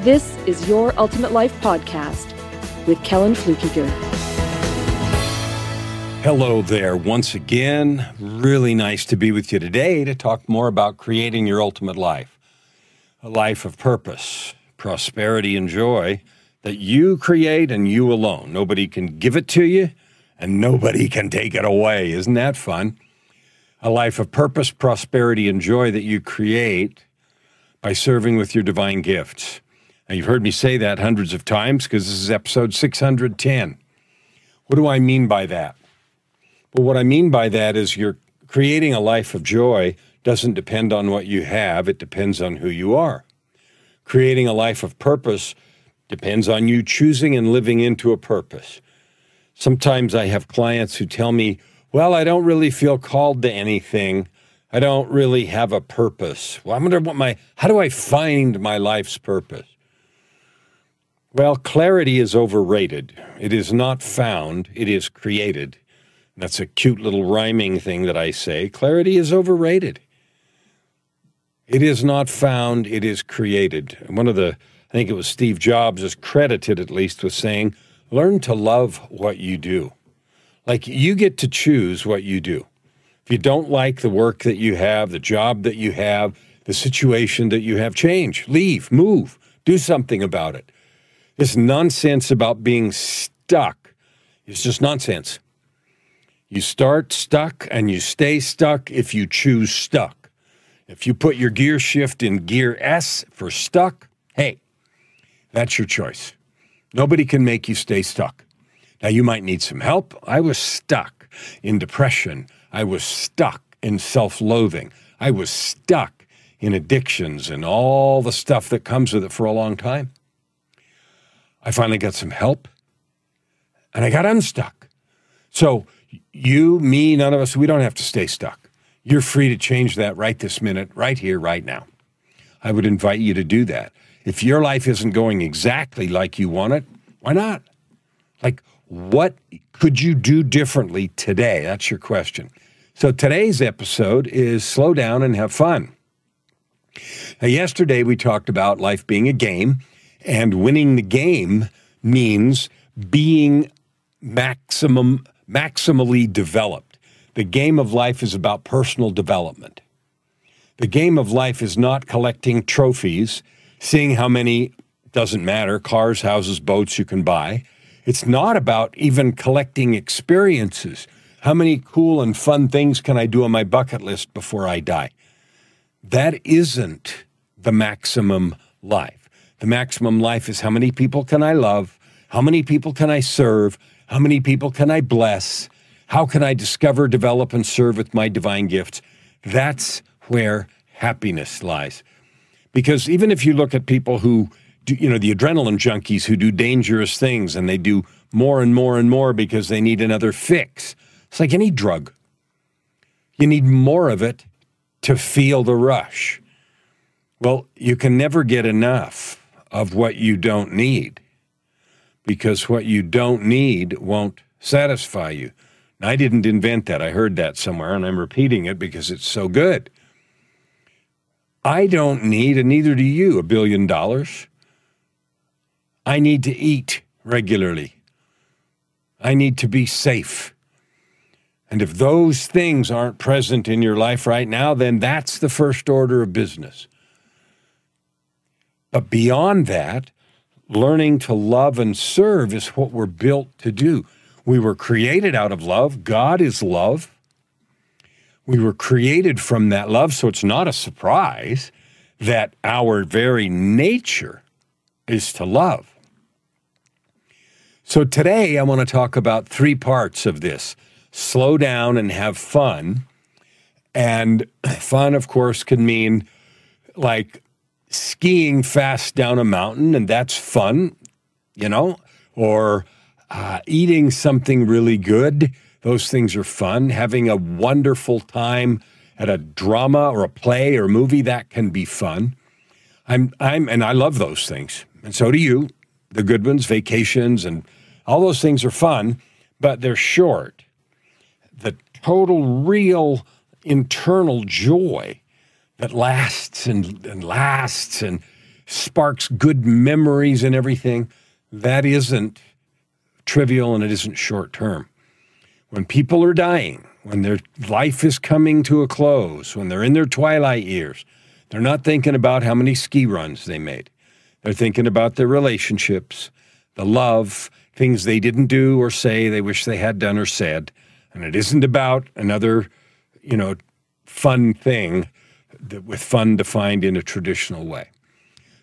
this is Your Ultimate Life Podcast with Kellan Fluckiger. Hello there, once again. Really nice to be with you today to talk more about creating your ultimate life a life of purpose, prosperity, and joy that you create and you alone. Nobody can give it to you and nobody can take it away. Isn't that fun? A life of purpose, prosperity, and joy that you create by serving with your divine gifts. Now, you've heard me say that hundreds of times because this is episode 610. What do I mean by that? Well, what I mean by that is you're creating a life of joy doesn't depend on what you have, it depends on who you are. Creating a life of purpose depends on you choosing and living into a purpose. Sometimes I have clients who tell me, Well, I don't really feel called to anything. I don't really have a purpose. Well, I wonder what my, how do I find my life's purpose? Well, clarity is overrated. It is not found, it is created. That's a cute little rhyming thing that I say. Clarity is overrated. It is not found, it is created. one of the, I think it was Steve Jobs, is credited at least with saying, learn to love what you do. Like you get to choose what you do. If you don't like the work that you have, the job that you have, the situation that you have, change, leave, move, do something about it. This nonsense about being stuck is just nonsense. You start stuck and you stay stuck if you choose stuck. If you put your gear shift in gear S for stuck, hey, that's your choice. Nobody can make you stay stuck. Now, you might need some help. I was stuck in depression. I was stuck in self loathing. I was stuck in addictions and all the stuff that comes with it for a long time. I finally got some help and I got unstuck. So, you, me, none of us, we don't have to stay stuck. You're free to change that right this minute, right here, right now. I would invite you to do that. If your life isn't going exactly like you want it, why not? Like, what could you do differently today? That's your question. So, today's episode is slow down and have fun. Now, yesterday we talked about life being a game and winning the game means being maximum maximally developed. The game of life is about personal development. The game of life is not collecting trophies, seeing how many doesn't matter cars, houses, boats you can buy. It's not about even collecting experiences. How many cool and fun things can I do on my bucket list before I die? That isn't the maximum life. The maximum life is how many people can I love? How many people can I serve? How many people can I bless? How can I discover, develop, and serve with my divine gifts? That's where happiness lies. Because even if you look at people who do, you know, the adrenaline junkies who do dangerous things and they do more and more and more because they need another fix, it's like any drug. You need more of it to feel the rush. Well, you can never get enough of what you don't need because what you don't need won't satisfy you. I didn't invent that. I heard that somewhere and I'm repeating it because it's so good. I don't need, and neither do you, a billion dollars. I need to eat regularly. I need to be safe. And if those things aren't present in your life right now, then that's the first order of business. But beyond that, learning to love and serve is what we're built to do. We were created out of love. God is love. We were created from that love, so it's not a surprise that our very nature is to love. So today I want to talk about three parts of this slow down and have fun. And fun, of course, can mean like skiing fast down a mountain, and that's fun. you know, or uh, eating something really good. Those things are fun. Having a wonderful time at a drama or a play or movie that can be fun. I'm I'm and I love those things, and so do you. The good ones, vacations, and all those things are fun, but they're short. The total, real internal joy that lasts and, and lasts and sparks good memories and everything, that isn't trivial and it isn't short term. When people are dying, when their life is coming to a close, when they're in their twilight years, they're not thinking about how many ski runs they made. They're thinking about their relationships, the love, things they didn't do or say they wish they had done or said. And it isn't about another, you know, fun thing with fun defined in a traditional way.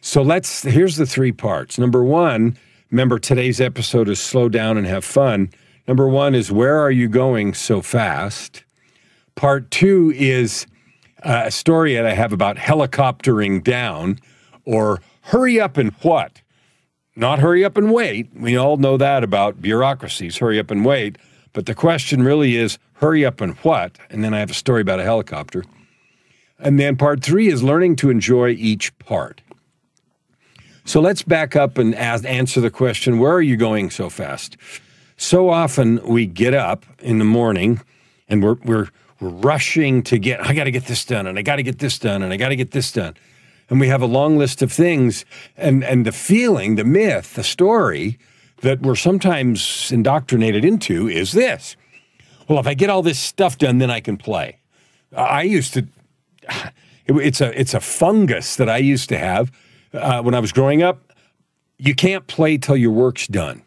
So let's, here's the three parts. Number one, remember today's episode is slow down and have fun. Number one is where are you going so fast? Part two is uh, a story that I have about helicoptering down or hurry up and what? Not hurry up and wait. We all know that about bureaucracies, hurry up and wait. But the question really is hurry up and what? And then I have a story about a helicopter. And then part three is learning to enjoy each part. So let's back up and ask, answer the question where are you going so fast? So often we get up in the morning and we're, we're, we're rushing to get, I got to get this done and I got to get this done and I got to get this done. And we have a long list of things. And, and the feeling, the myth, the story that we're sometimes indoctrinated into is this well, if I get all this stuff done, then I can play. I used to, it's a, it's a fungus that I used to have uh, when I was growing up. You can't play till your work's done.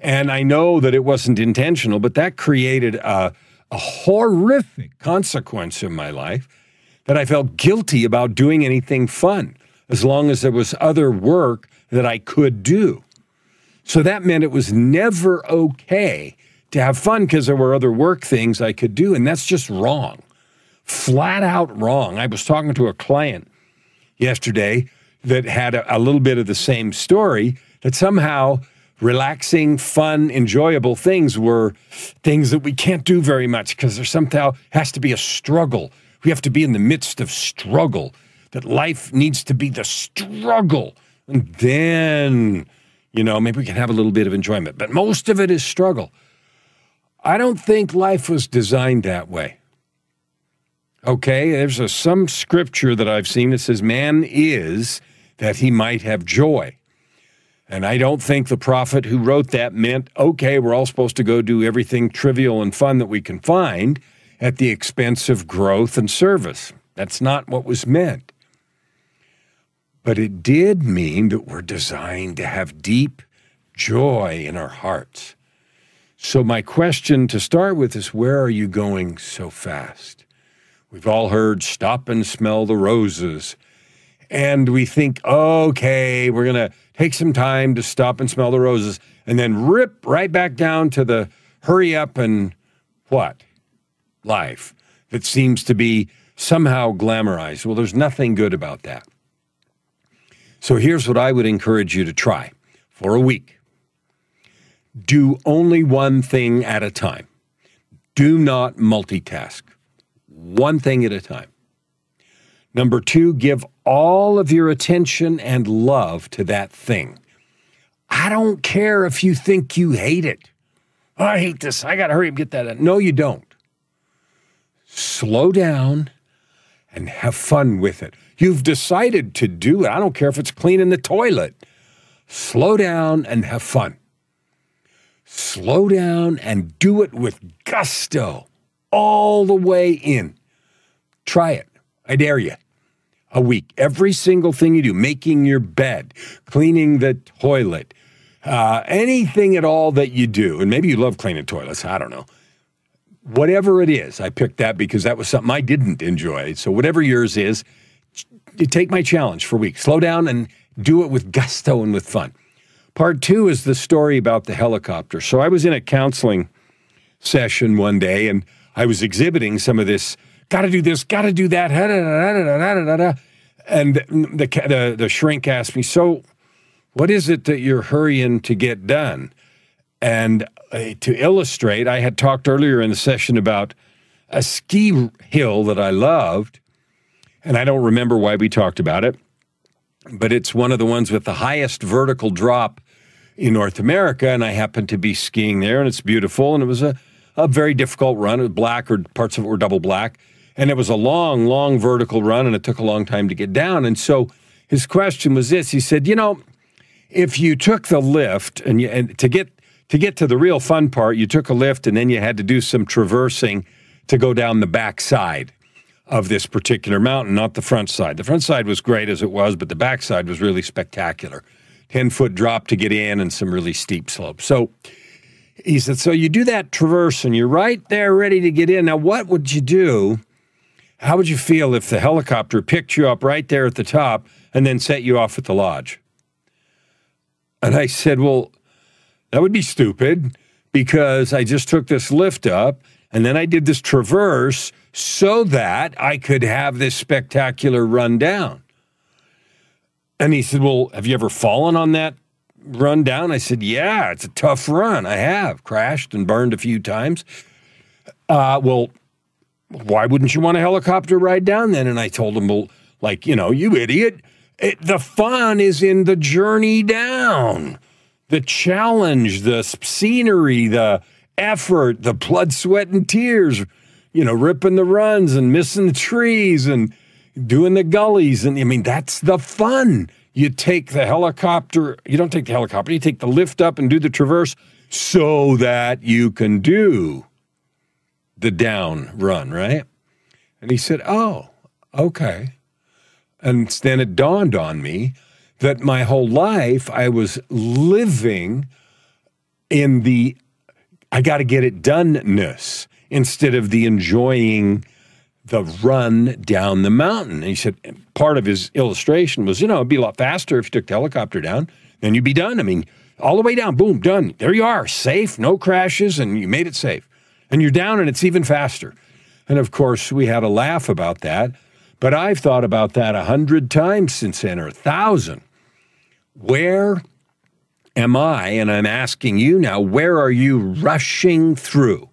And I know that it wasn't intentional, but that created a, a horrific consequence in my life that I felt guilty about doing anything fun as long as there was other work that I could do. So that meant it was never okay to have fun because there were other work things I could do. And that's just wrong, flat out wrong. I was talking to a client yesterday that had a, a little bit of the same story that somehow relaxing, fun, enjoyable things were things that we can't do very much because there somehow has to be a struggle. We have to be in the midst of struggle, that life needs to be the struggle. And then, you know, maybe we can have a little bit of enjoyment. But most of it is struggle. I don't think life was designed that way. Okay, there's a, some scripture that I've seen that says man is that he might have joy. And I don't think the prophet who wrote that meant, okay, we're all supposed to go do everything trivial and fun that we can find at the expense of growth and service. That's not what was meant. But it did mean that we're designed to have deep joy in our hearts. So, my question to start with is where are you going so fast? We've all heard stop and smell the roses. And we think, okay, we're going to take some time to stop and smell the roses, and then rip right back down to the hurry up and what? Life that seems to be somehow glamorized. Well, there's nothing good about that. So here's what I would encourage you to try for a week do only one thing at a time. Do not multitask, one thing at a time. Number two, give all of your attention and love to that thing. I don't care if you think you hate it. Oh, I hate this. I got to hurry and get that. Done. No, you don't. Slow down and have fun with it. You've decided to do it. I don't care if it's cleaning the toilet. Slow down and have fun. Slow down and do it with gusto all the way in. Try it. I dare you a week. Every single thing you do, making your bed, cleaning the toilet, uh, anything at all that you do, and maybe you love cleaning toilets, I don't know. Whatever it is, I picked that because that was something I didn't enjoy. So, whatever yours is, take my challenge for a week. Slow down and do it with gusto and with fun. Part two is the story about the helicopter. So, I was in a counseling session one day and I was exhibiting some of this got to do this, got to do that. And the, the, the shrink asked me, So, What is it that you're hurrying to get done? And uh, to illustrate, I had talked earlier in the session about a ski hill that I loved, and I don't remember why we talked about it, but it's one of the ones with the highest vertical drop in North America, and I happened to be skiing there, and it's beautiful, and it was a, a very difficult run. Black, or parts of it were double black, and it was a long, long vertical run, and it took a long time to get down. And so his question was this: He said, "You know, if you took the lift, and, you, and to get to get to the real fun part, you took a lift, and then you had to do some traversing to go down the back side." Of this particular mountain, not the front side. The front side was great as it was, but the back side was really spectacular. 10 foot drop to get in and some really steep slopes. So he said, So you do that traverse and you're right there ready to get in. Now, what would you do? How would you feel if the helicopter picked you up right there at the top and then set you off at the lodge? And I said, Well, that would be stupid because I just took this lift up and then I did this traverse so that I could have this spectacular run down. And he said, Well, have you ever fallen on that run down? I said, Yeah, it's a tough run. I have crashed and burned a few times. Uh, well, why wouldn't you want a helicopter ride down then? And I told him, Well, like, you know, you idiot. It, the fun is in the journey down, the challenge, the scenery, the effort, the blood, sweat, and tears, you know, ripping the runs and missing the trees and doing the gullies. And I mean, that's the fun. You take the helicopter, you don't take the helicopter, you take the lift up and do the traverse so that you can do the down run, right? And he said, Oh, okay. And then it dawned on me that my whole life I was living in the I got to get it done ness instead of the enjoying the run down the mountain. And he said part of his illustration was, you know, it'd be a lot faster if you took the helicopter down, then you'd be done. I mean, all the way down, boom, done. There you are, safe, no crashes, and you made it safe. And you're down, and it's even faster. And of course, we had a laugh about that. But I've thought about that a hundred times since then, or a thousand. Where am I? And I'm asking you now, where are you rushing through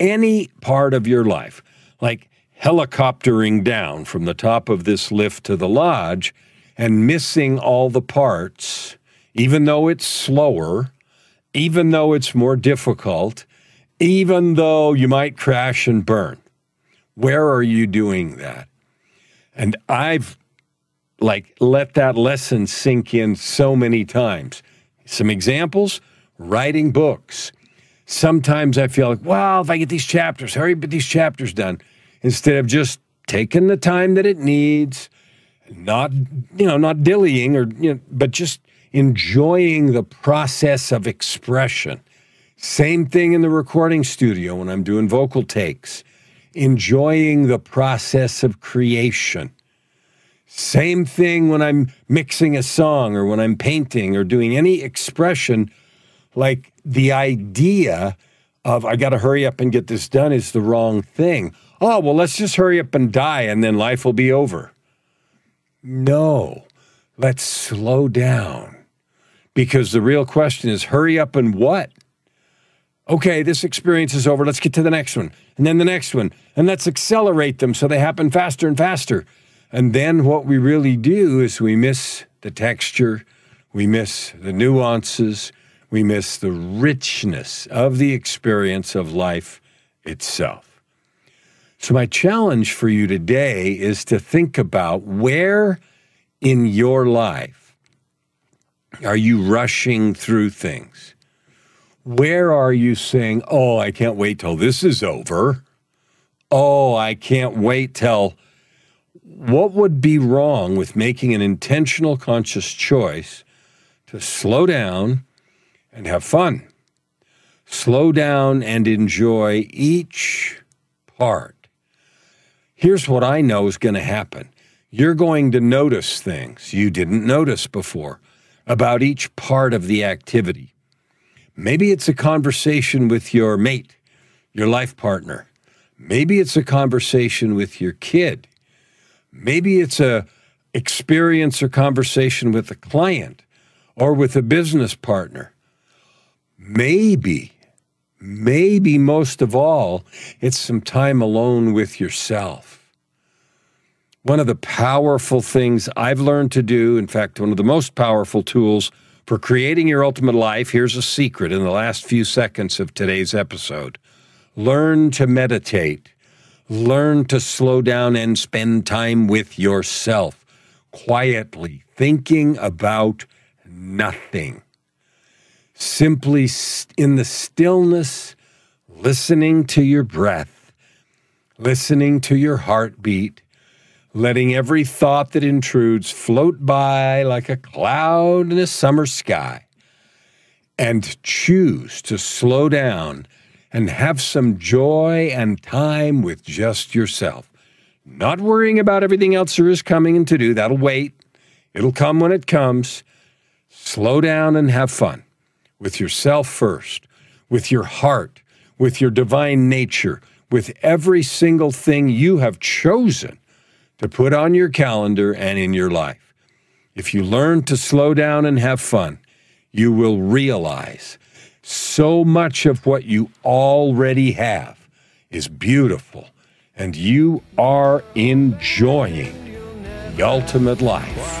any part of your life? Like, helicoptering down from the top of this lift to the lodge and missing all the parts, even though it's slower, even though it's more difficult, even though you might crash and burn. Where are you doing that? And I've like let that lesson sink in so many times. Some examples writing books. Sometimes I feel like, well, if I get these chapters, hurry get these chapters done instead of just taking the time that it needs, not you know not dillying or you know, but just enjoying the process of expression. Same thing in the recording studio when I'm doing vocal takes, enjoying the process of creation. Same thing when I'm mixing a song or when I'm painting or doing any expression, like the idea of I got to hurry up and get this done is the wrong thing oh, well, let's just hurry up and die and then life will be over. No, let's slow down. Because the real question is hurry up and what? Okay, this experience is over. Let's get to the next one. And then the next one. And let's accelerate them so they happen faster and faster. And then what we really do is we miss the texture, we miss the nuances, we miss the richness of the experience of life itself. So, my challenge for you today is to think about where in your life are you rushing through things? Where are you saying, Oh, I can't wait till this is over? Oh, I can't wait till. What would be wrong with making an intentional, conscious choice to slow down and have fun? Slow down and enjoy each part Here's what I know is going to happen you're going to notice things you didn't notice before about each part of the activity. Maybe it's a conversation with your mate, your life partner. Maybe it's a conversation with your kid. Maybe it's a experience or conversation with a client or with a business partner. Maybe, maybe most of all, it's some time alone with yourself. One of the powerful things I've learned to do, in fact, one of the most powerful tools for creating your ultimate life, here's a secret in the last few seconds of today's episode. Learn to meditate. Learn to slow down and spend time with yourself, quietly, thinking about nothing. Simply in the stillness, listening to your breath, listening to your heartbeat, letting every thought that intrudes float by like a cloud in a summer sky, and choose to slow down and have some joy and time with just yourself. Not worrying about everything else there is coming and to do. That'll wait. It'll come when it comes. Slow down and have fun with yourself first, with your heart, with your divine nature, with every single thing you have chosen to put on your calendar and in your life. If you learn to slow down and have fun, you will realize so much of what you already have is beautiful, and you are enjoying the ultimate life.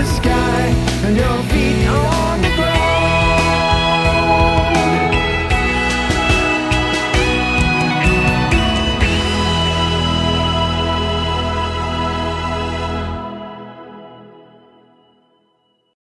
the sky and your.